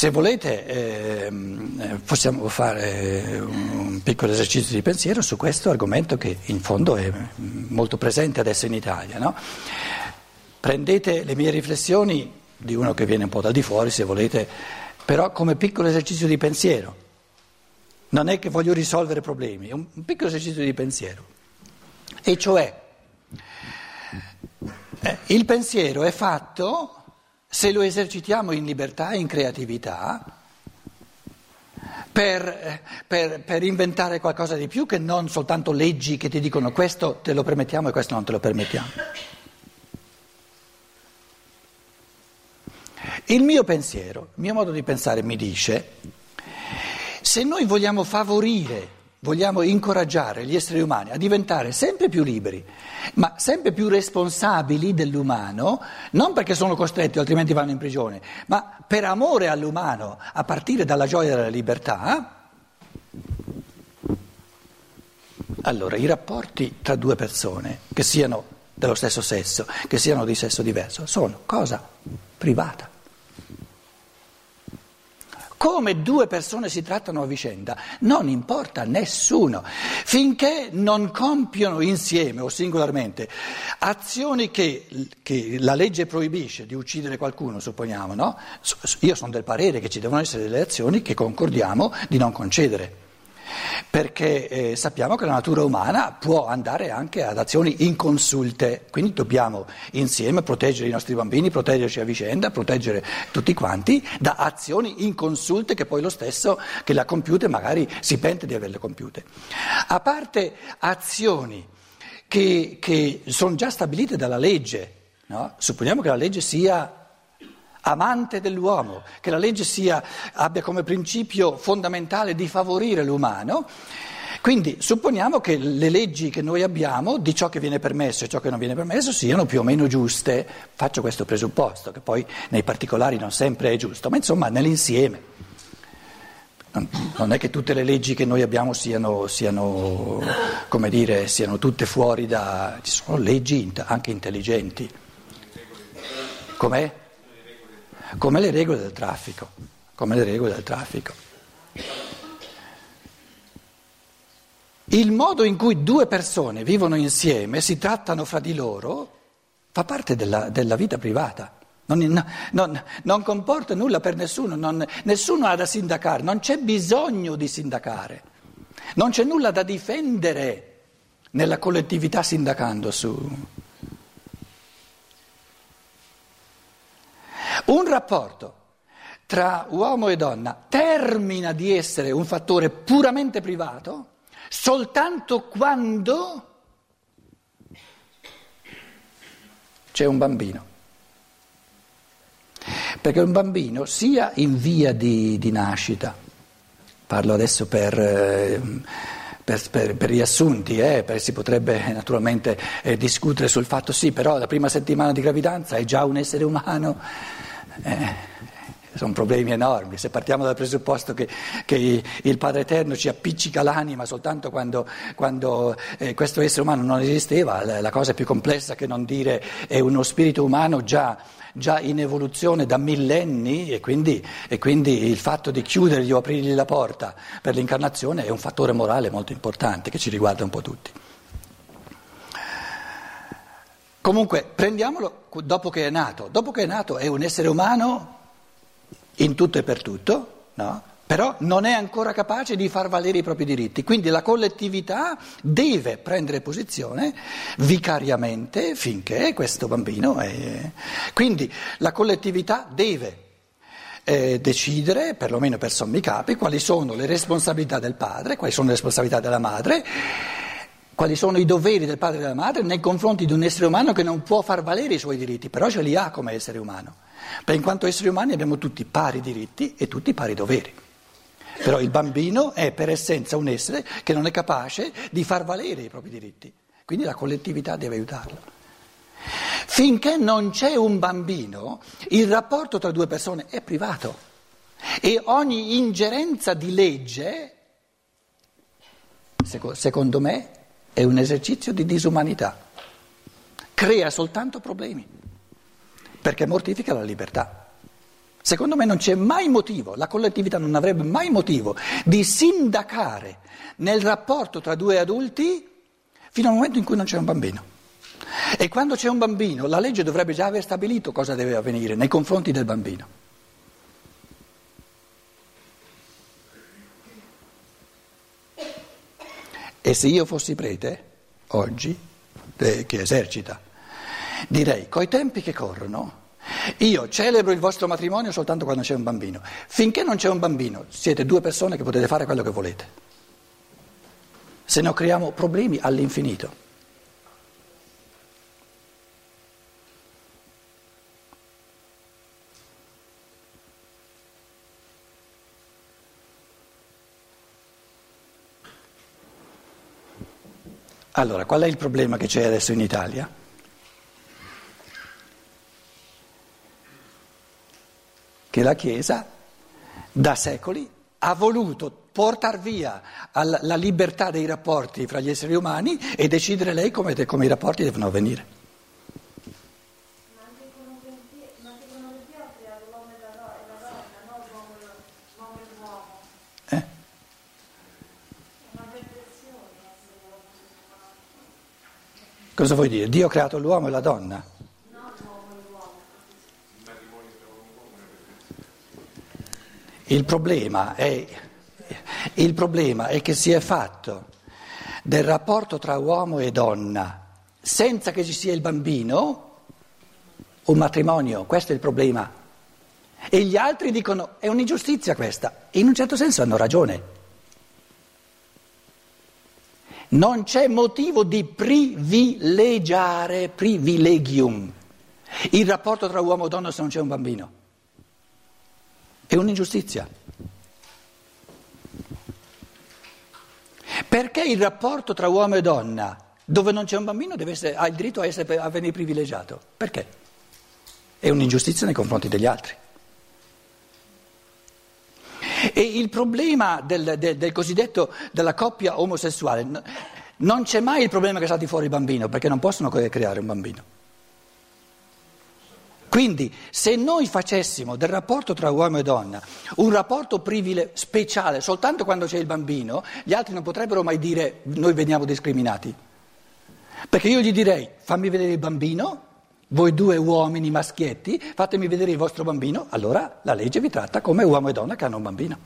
Se volete ehm, possiamo fare un piccolo esercizio di pensiero su questo argomento che in fondo è molto presente adesso in Italia. No? Prendete le mie riflessioni di uno che viene un po' da di fuori se volete, però come piccolo esercizio di pensiero. Non è che voglio risolvere problemi, è un piccolo esercizio di pensiero. E cioè, eh, il pensiero è fatto se lo esercitiamo in libertà e in creatività, per, per, per, inventare qualcosa di più che non soltanto leggi che ti dicono questo te lo permettiamo e questo non te lo permettiamo. Il mio pensiero, il mio modo di pensare mi dice, se noi vogliamo favorire vogliamo incoraggiare gli esseri umani a diventare sempre più liberi, ma sempre più responsabili dell'umano, non perché sono costretti, altrimenti vanno in prigione, ma per amore all'umano, a partire dalla gioia della libertà, allora i rapporti tra due persone, che siano dello stesso sesso, che siano di sesso diverso, sono cosa privata come due persone si trattano a vicenda non importa a nessuno, finché non compiono insieme o singolarmente azioni che, che la legge proibisce di uccidere qualcuno, supponiamo, no? Io sono del parere che ci devono essere delle azioni che concordiamo di non concedere perché eh, sappiamo che la natura umana può andare anche ad azioni inconsulte, quindi dobbiamo insieme proteggere i nostri bambini, proteggerci a vicenda, proteggere tutti quanti da azioni inconsulte che poi lo stesso che le compiute magari si pente di averle compiute. A parte azioni che, che sono già stabilite dalla legge, no? supponiamo che la legge sia amante dell'uomo, che la legge sia, abbia come principio fondamentale di favorire l'umano. Quindi supponiamo che le leggi che noi abbiamo di ciò che viene permesso e ciò che non viene permesso siano più o meno giuste. Faccio questo presupposto, che poi nei particolari non sempre è giusto, ma insomma nell'insieme. Non è che tutte le leggi che noi abbiamo siano, siano, dire, siano tutte fuori da... ci sono leggi anche intelligenti. Com'è? Come le regole del traffico, come le regole del traffico. Il modo in cui due persone vivono insieme, si trattano fra di loro, fa parte della, della vita privata. Non, non, non, comporta nulla per nessuno, non, nessuno ha da sindacare, non c'è bisogno di sindacare, non c'è nulla da difendere nella collettività sindacando su, Un rapporto tra uomo e donna termina di essere un fattore puramente privato soltanto quando c'è un bambino. Perché un bambino sia in via di, di nascita, parlo adesso per... Eh, per, per, per riassunti, eh, si potrebbe naturalmente eh, discutere sul fatto sì, però la prima settimana di gravidanza è già un essere umano, eh, sono problemi enormi. Se partiamo dal presupposto che, che, il Padre Eterno ci appiccica l'anima soltanto quando, quando eh, questo essere umano non esisteva, la, la, cosa più complessa che non dire è uno spirito umano già, già in evoluzione da millenni e quindi, e quindi, il fatto di chiudergli o aprirgli la porta per l'incarnazione è un fattore morale molto importante che ci riguarda un po' tutti. Comunque, prendiamolo dopo che è nato. Dopo che è nato è un essere umano in tutto e per tutto, no? Però non è ancora capace di far valere i propri diritti. Quindi la collettività deve prendere posizione vicariamente finché questo bambino è... Quindi la collettività deve eh, decidere, perlomeno per sommi capi, quali sono le responsabilità del padre, quali sono le responsabilità della madre quali sono i doveri del padre e della madre nei confronti di un essere umano che non può far valere i suoi diritti, però ce li ha come essere umano. Perché in quanto esseri umani abbiamo tutti pari diritti e tutti pari doveri. Però il bambino è per essenza un essere che non è capace di far valere i propri diritti, quindi la collettività deve aiutarlo. Finché non c'è un bambino, il rapporto tra due persone è privato e ogni ingerenza di legge, secondo me, è un esercizio di disumanità, crea soltanto problemi, perché mortifica la libertà. Secondo me non c'è mai motivo, la collettività non avrebbe mai motivo di sindacare nel rapporto tra due adulti fino al momento in cui non c'è un bambino. E quando c'è un bambino, la legge dovrebbe già aver stabilito cosa deve avvenire nei confronti del bambino. E se io fossi prete, oggi, che esercita, direi, coi tempi che corrono, io celebro il vostro matrimonio soltanto quando c'è un bambino. Finché non c'è un bambino, siete due persone che potete fare quello che volete. Se no creiamo problemi all'infinito. Allora, qual è il problema che c'è adesso in Italia? Che la Chiesa da secoli ha voluto portare via la libertà dei rapporti fra gli esseri umani e decidere lei come, come i rapporti devono avvenire. Cosa vuoi dire? Dio ha creato l'uomo e la donna? Il problema è, il problema è che si è fatto del rapporto tra uomo e donna senza che ci sia il bambino un matrimonio, questo è il problema. E gli altri dicono è un'ingiustizia questa, in un certo senso hanno ragione. Non c'è motivo di privilegiare, privilegium, il rapporto tra uomo e donna se non c'è un bambino. È un'ingiustizia. Perché il rapporto tra uomo e donna, dove non c'è un bambino, essere, ha il diritto a, essere, a venire privilegiato? Perché? È un'ingiustizia nei confronti degli altri. E il problema del, del, del cosiddetto della coppia omosessuale, non c'è mai il problema che salti fuori il bambino, perché non possono creare un bambino. Quindi se noi facessimo del rapporto tra uomo e donna un rapporto privile- speciale soltanto quando c'è il bambino, gli altri non potrebbero mai dire noi veniamo discriminati. Perché io gli direi fammi vedere il bambino, voi due uomini maschietti, fatemi vedere il vostro bambino, allora la legge vi tratta come uomo e donna che hanno un bambino.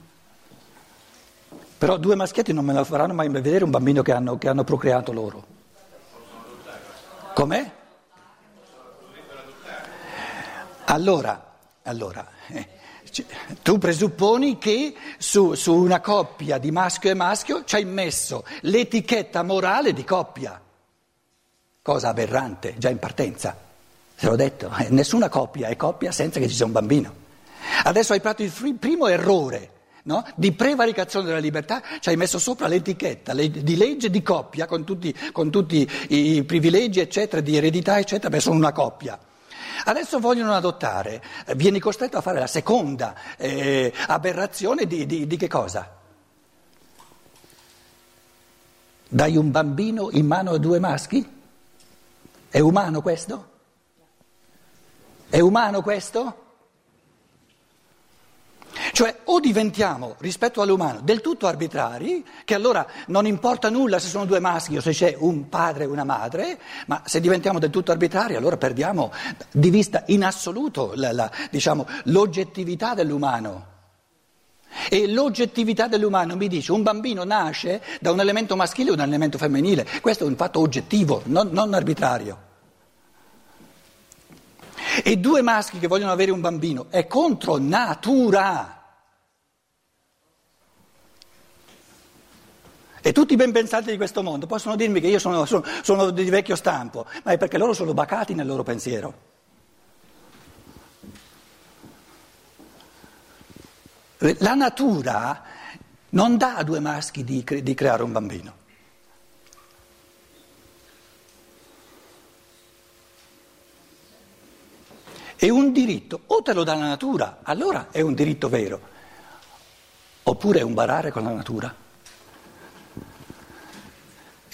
Però due maschietti non me lo faranno mai vedere un bambino che hanno, che hanno procreato loro. Com'è? Allora, allora eh, tu presupponi che su, su una coppia di maschio e maschio ci hai messo l'etichetta morale di coppia, cosa aberrante già in partenza. Te l'ho detto, eh, nessuna coppia è coppia senza che ci sia un bambino. Adesso hai fatto il primo errore no? di prevaricazione della libertà, ci hai messo sopra l'etichetta di legge di coppia con tutti, con tutti i privilegi, eccetera, di eredità, eccetera, perché sono una coppia. Adesso vogliono adottare, vieni costretto a fare la seconda eh, aberrazione di, di, di che cosa? Dai un bambino in mano a due maschi? È umano questo? È umano questo? Cioè o diventiamo rispetto all'umano del tutto arbitrari, che allora non importa nulla se sono due maschi o se c'è un padre e una madre, ma se diventiamo del tutto arbitrari allora perdiamo di vista in assoluto la, la, diciamo, l'oggettività dell'umano. E l'oggettività dell'umano mi dice un bambino nasce da un elemento maschile da un elemento femminile, questo è un fatto oggettivo, non, non arbitrario. E due maschi che vogliono avere un bambino è contro natura. E tutti i ben pensanti di questo mondo possono dirmi che io sono, sono, sono di vecchio stampo, ma è perché loro sono bacati nel loro pensiero. La natura non dà a due maschi di, di creare un bambino. È un diritto, o te lo dà la natura, allora è un diritto vero, oppure è un barare con la natura.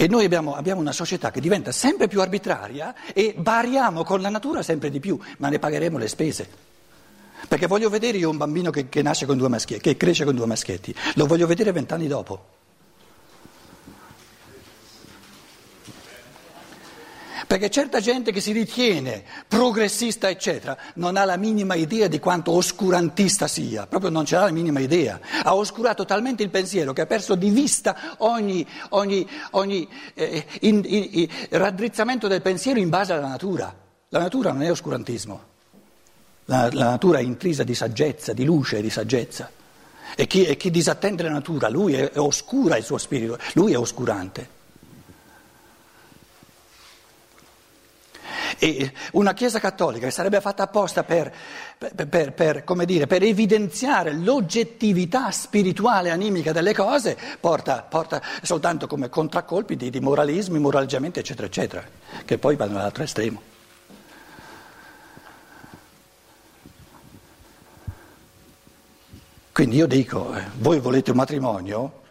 E noi abbiamo, abbiamo, una società che diventa sempre più arbitraria e bariamo con la natura sempre di più, ma ne pagheremo le spese. Perché voglio vedere io un bambino che, che nasce con due maschietti, che cresce con due maschietti, lo voglio vedere vent'anni dopo. Perché certa gente che si ritiene progressista, eccetera, non ha la minima idea di quanto oscurantista sia, proprio non ce l'ha la minima idea. Ha oscurato talmente il pensiero che ha perso di vista ogni, ogni, ogni eh, in, in, in, raddrizzamento del pensiero in base alla natura. La natura non è oscurantismo, la, la natura è intrisa di saggezza, di luce e di saggezza. E chi, e chi disattende la natura, lui è, è oscura il suo spirito, lui è oscurante. E una Chiesa cattolica che sarebbe fatta apposta per, per, per, dire, per evidenziare l'oggettività spirituale, animica delle cose, porta, porta soltanto come contraccolpi di, di moralismi, moralgiamenti, eccetera, eccetera, che poi vanno all'altro estremo. Quindi io dico, eh, voi volete un matrimonio?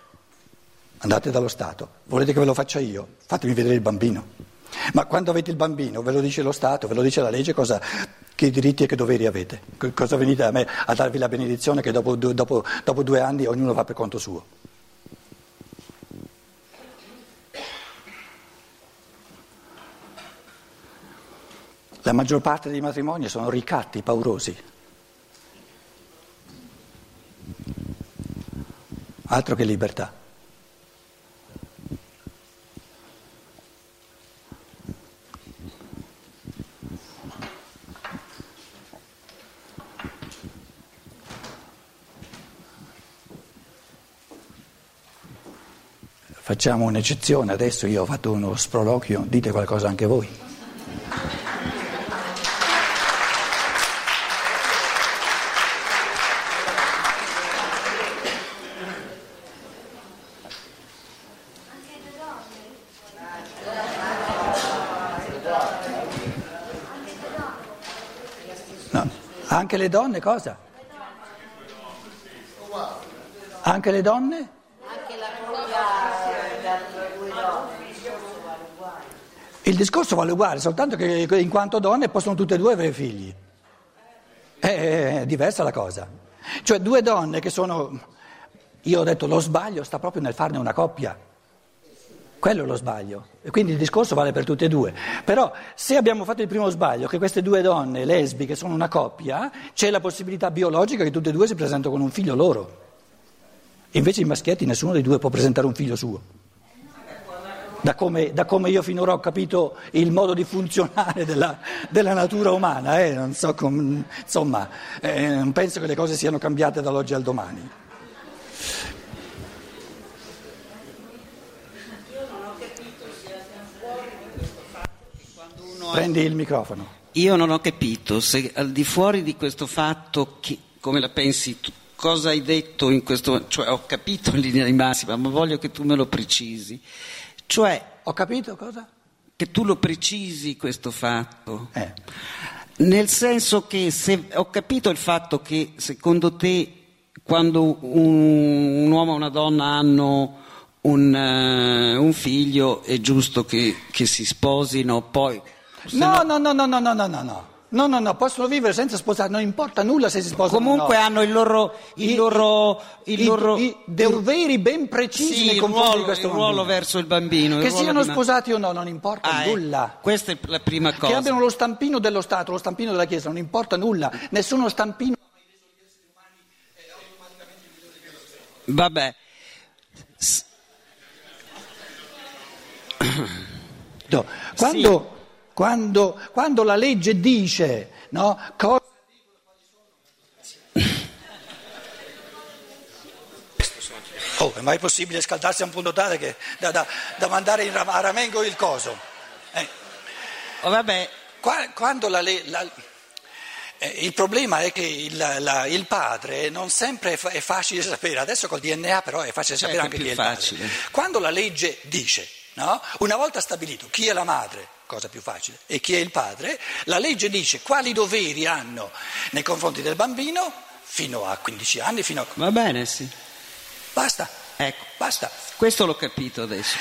Andate dallo Stato. Volete che ve lo faccia io? Fatemi vedere il bambino. Ma quando avete il bambino, ve lo dice lo Stato, ve lo dice la legge, cosa, che diritti e che doveri avete? Cosa venite a me a darvi la benedizione che dopo, dopo, dopo due anni ognuno va per conto suo? La maggior parte dei matrimoni sono ricatti, paurosi. Altro che libertà. Facciamo un'eccezione, adesso io ho fatto uno sproloquio, dite qualcosa anche voi. No. Anche le donne cosa? Anche le donne? Il discorso vale uguale, soltanto che in quanto donne possono tutte e due avere figli. È diversa la cosa. Cioè due donne che sono... Io ho detto lo sbaglio sta proprio nel farne una coppia. Quello è lo sbaglio. E quindi il discorso vale per tutte e due. Però se abbiamo fatto il primo sbaglio, che queste due donne lesbiche sono una coppia, c'è la possibilità biologica che tutte e due si presentano con un figlio loro. Invece i maschietti nessuno dei due può presentare un figlio suo da come, da come, io finora ho capito il modo di funzionare della, della natura umana, eh, non so com, insomma, eh, non penso che le cose siano cambiate dall'oggi al domani. Prendi il microfono. Io non ho capito se al di fuori di questo fatto, che, come la pensi tu, cosa hai detto in questo, cioè ho capito in linea di massima, ma voglio che tu me lo precisi. Cioè, ho capito cosa? Che tu lo precisi questo fatto. Eh. Nel senso che se, ho capito il fatto che secondo te quando un, un uomo e una donna hanno un, uh, un figlio è giusto che, che si sposino poi... No, no, no, no, no, no, no, no. no. No, no, no, possono vivere senza sposare, non importa nulla se si sposano. Comunque no. hanno il loro, il I, loro, il i, loro i, doveri ben precisi sì, nei confronti ruolo, di questo ruolo bambino. verso il bambino. Che il siano sposati o no, non importa ah, nulla. Eh, questa è la prima cosa. Che abbiano lo stampino dello Stato, lo stampino della Chiesa, non importa nulla. Nessuno stampino. Vabbè. No. Quando. Sì quando, quando la legge dice no, cosa... Oh, è mai possibile scaldarsi a un punto tale che da, da, da mandare ram- a ramengo il coso? Eh. Oh, vabbè. Qua, quando la, la, eh, il problema è che il, la, il, padre non sempre è facile sapere, adesso col DNA però è facile sapere certo, anche chi è il facile. padre. Quando la legge dice, no, una volta stabilito chi è la madre, cosa più facile, e chi è il padre, la legge dice quali doveri hanno nei confronti del bambino fino a 15 anni, fino a... Va bene, sì. Basta. Ecco. Basta. Questo l'ho capito adesso.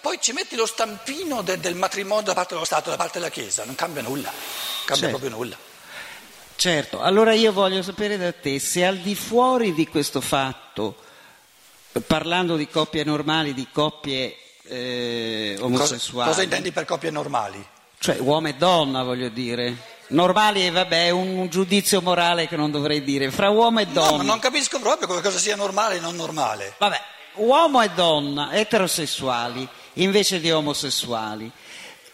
Poi ci metti lo stampino de- del matrimonio da parte dello Stato, da parte della Chiesa, non cambia nulla, cambia certo. proprio nulla. Certo. Certo, allora io voglio sapere da te se al di fuori di questo fatto, parlando di coppie normali, di coppie eh, omosessuali. Cosa, cosa intendi per coppie normali? Cioè uomo e donna, voglio dire. Normali, vabbè, è un giudizio morale che non dovrei dire. Fra uomo e donna. No, ma non capisco proprio cosa sia normale e non normale. Vabbè, uomo e donna, eterosessuali, invece di omosessuali.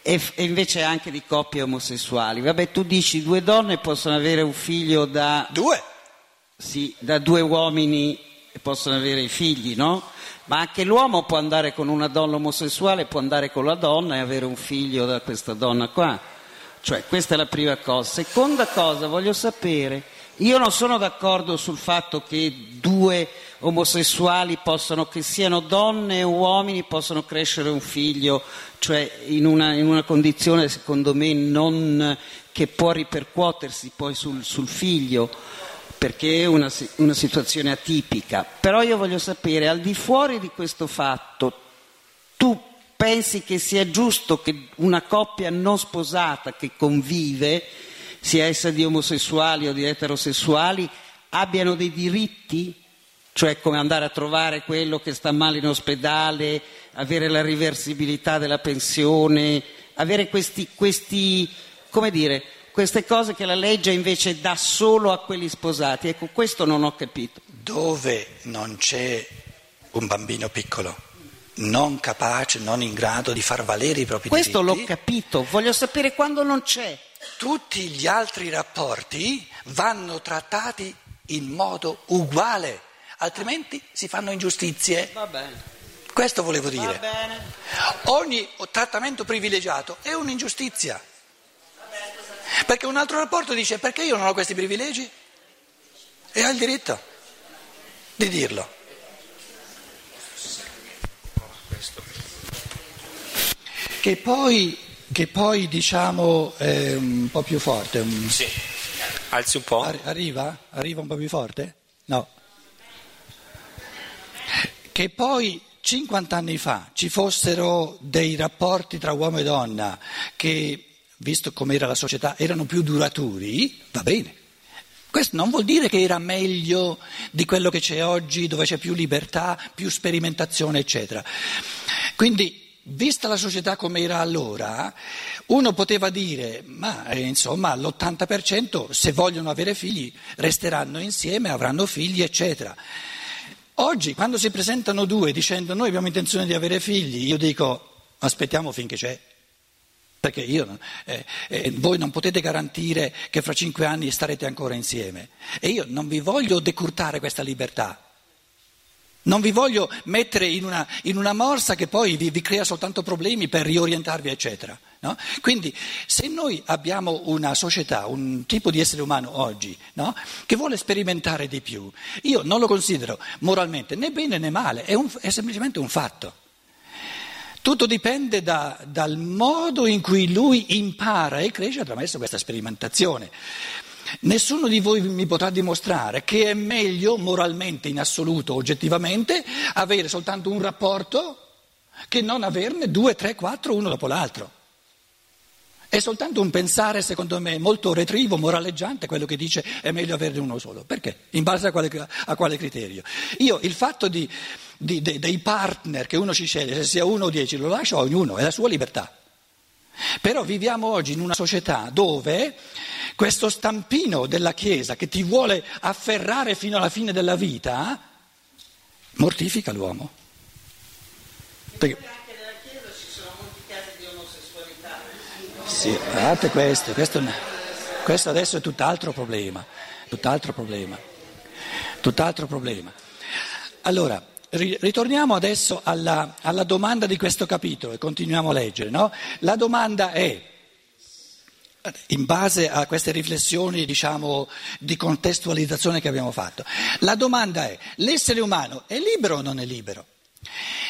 E, e invece anche di coppie omosessuali. Vabbè, tu dici due donne possono avere un figlio da. Due? Sì, da due uomini possono avere figli, no? Ma anche l'uomo può andare con una donna omosessuale, può andare con la donna e avere un figlio da questa donna qua. Cioè, questa è la prima cosa. Seconda cosa, voglio sapere, io non sono d'accordo sul fatto che due omosessuali possono, che siano donne o uomini, possono crescere un figlio, cioè in una, in una condizione, secondo me, non, che può ripercuotersi poi sul, sul figlio perché è una, una, situazione atipica. Però io voglio sapere, al di fuori di questo fatto, tu pensi che sia giusto che una coppia non sposata che convive, sia essa di omosessuali o di eterosessuali, abbiano dei diritti? Cioè come andare a trovare quello che sta male in ospedale, avere la riversibilità della pensione, avere questi, questi come dire, queste cose che la legge invece dà solo a quelli sposati. Ecco, questo non ho capito. Dove non c'è un bambino piccolo non capace, non in grado di far valere i propri Questo diritti. Questo l'ho capito, voglio sapere quando non c'è. Tutti gli altri rapporti vanno trattati in modo uguale, altrimenti si fanno ingiustizie. Va bene. Questo volevo dire. Va bene. Ogni trattamento privilegiato è un'ingiustizia. Perché un altro rapporto dice perché io non ho questi privilegi? E ha il diritto di dirlo. Che poi, che poi diciamo è un po' più forte. Un... Sì, alzi un po'. Arriva? Arriva un po' più forte? No. Che poi 50 anni fa ci fossero dei rapporti tra uomo e donna che, visto com'era la società, erano più duraturi, va bene. Questo non vuol dire che era meglio di quello che c'è oggi, dove c'è più libertà, più sperimentazione, eccetera. Quindi Vista la società come era allora, uno poteva dire, ma eh, insomma l'80% se vogliono avere figli resteranno insieme, avranno figli, eccetera. Oggi quando si presentano due dicendo noi abbiamo intenzione di avere figli, io dico aspettiamo finché c'è, perché io, eh, eh, voi non potete garantire che fra cinque anni starete ancora insieme e io non vi voglio decurtare questa libertà. Non vi voglio mettere in una, in una morsa che poi vi, vi, crea soltanto problemi per riorientarvi, eccetera. No? Quindi se noi abbiamo una società, un tipo di essere umano oggi no? che vuole sperimentare di più, io non lo considero moralmente né bene né male, è, un, è semplicemente un fatto. Tutto dipende da, dal modo in cui lui impara e cresce attraverso questa sperimentazione. Nessuno di voi mi potrà dimostrare che è meglio moralmente, in assoluto, oggettivamente, avere soltanto un rapporto che non averne due, tre, quattro, uno dopo l'altro. È soltanto un pensare, secondo me, molto retrivo, moraleggiante, quello che dice è meglio averne uno solo. Perché? In base a quale, a quale criterio? Io il fatto di, di, de, dei partner che uno ci sceglie, se sia uno o dieci, lo lascio a ognuno, è la sua libertà. Però viviamo oggi in una società dove questo stampino della Chiesa che ti vuole afferrare fino alla fine della vita mortifica l'uomo. Perché... Anche nella Chiesa ci sono molti casi di omosessualità. Sì, guardate questo, questo, questo adesso è tutt'altro problema, tutt'altro problema, tutt'altro problema. Allora, ritorniamo adesso alla, alla, domanda di questo capitolo e continuiamo a leggere. No? La domanda è in base a queste riflessioni diciamo, di contestualizzazione che abbiamo fatto. La domanda è, l'essere umano è libero o non è libero?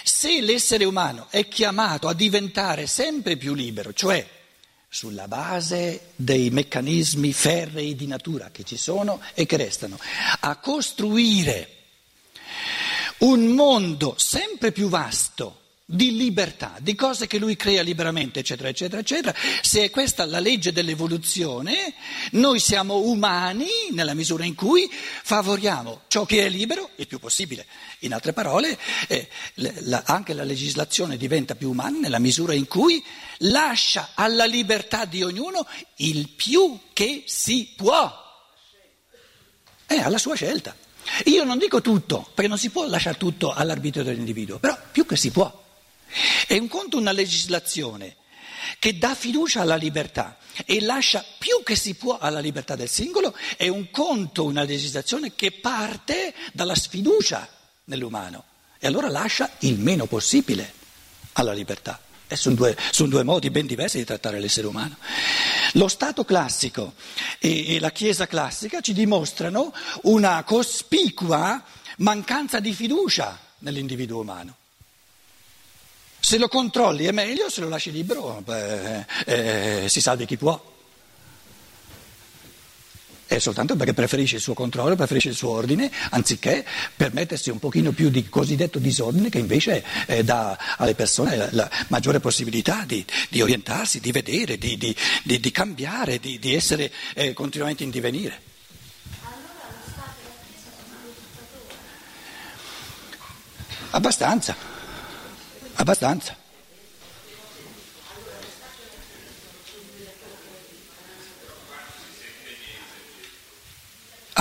Se l'essere umano è chiamato a diventare sempre più libero, cioè sulla base dei meccanismi ferrei di natura che ci sono e che restano, a costruire un mondo sempre più vasto di libertà, di cose che lui crea liberamente, eccetera, eccetera, eccetera. Se è questa la legge dell'evoluzione, noi siamo umani nella misura in cui favoriamo ciò che è libero il più possibile. In altre parole, eh, la, anche la legislazione diventa più umana nella misura in cui lascia alla libertà di ognuno il più che si può. È alla sua scelta. Io non dico tutto, perché non si può lasciare tutto all'arbitrio dell'individuo, però più che si può. È un conto una legislazione che dà fiducia alla libertà e lascia più che si può alla libertà del singolo, è un conto una legislazione che parte dalla sfiducia nell'umano e allora lascia il meno possibile alla libertà. E sono due, sono due modi ben diversi di trattare l'essere umano. Lo Stato classico e, e la Chiesa classica ci dimostrano una cospicua mancanza di fiducia nell'individuo umano. Se lo controlli è meglio, se lo lasci libero beh, eh, si salvi chi può. È soltanto perché preferisce il suo controllo, preferisce il suo ordine, anziché permettersi un pochino più di cosiddetto disordine che invece eh, dà alle persone la, la maggiore possibilità di, di, orientarsi, di vedere, di, di, di cambiare, di, essere eh, continuamente in divenire. Abbastanza. Abbastanza.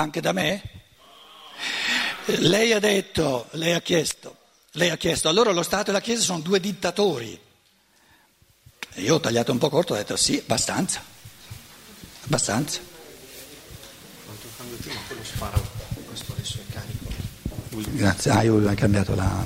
Anche da me? Lei ha detto, lei ha chiesto, lei ha chiesto, allora lo Stato e la Chiesa sono due dittatori. E io ho tagliato un po' corto, ho detto sì, abbastanza, abbastanza. Quanto cambio prima, poi lo sparo, questo adesso è carico. Grazie, ah io ho cambiato la...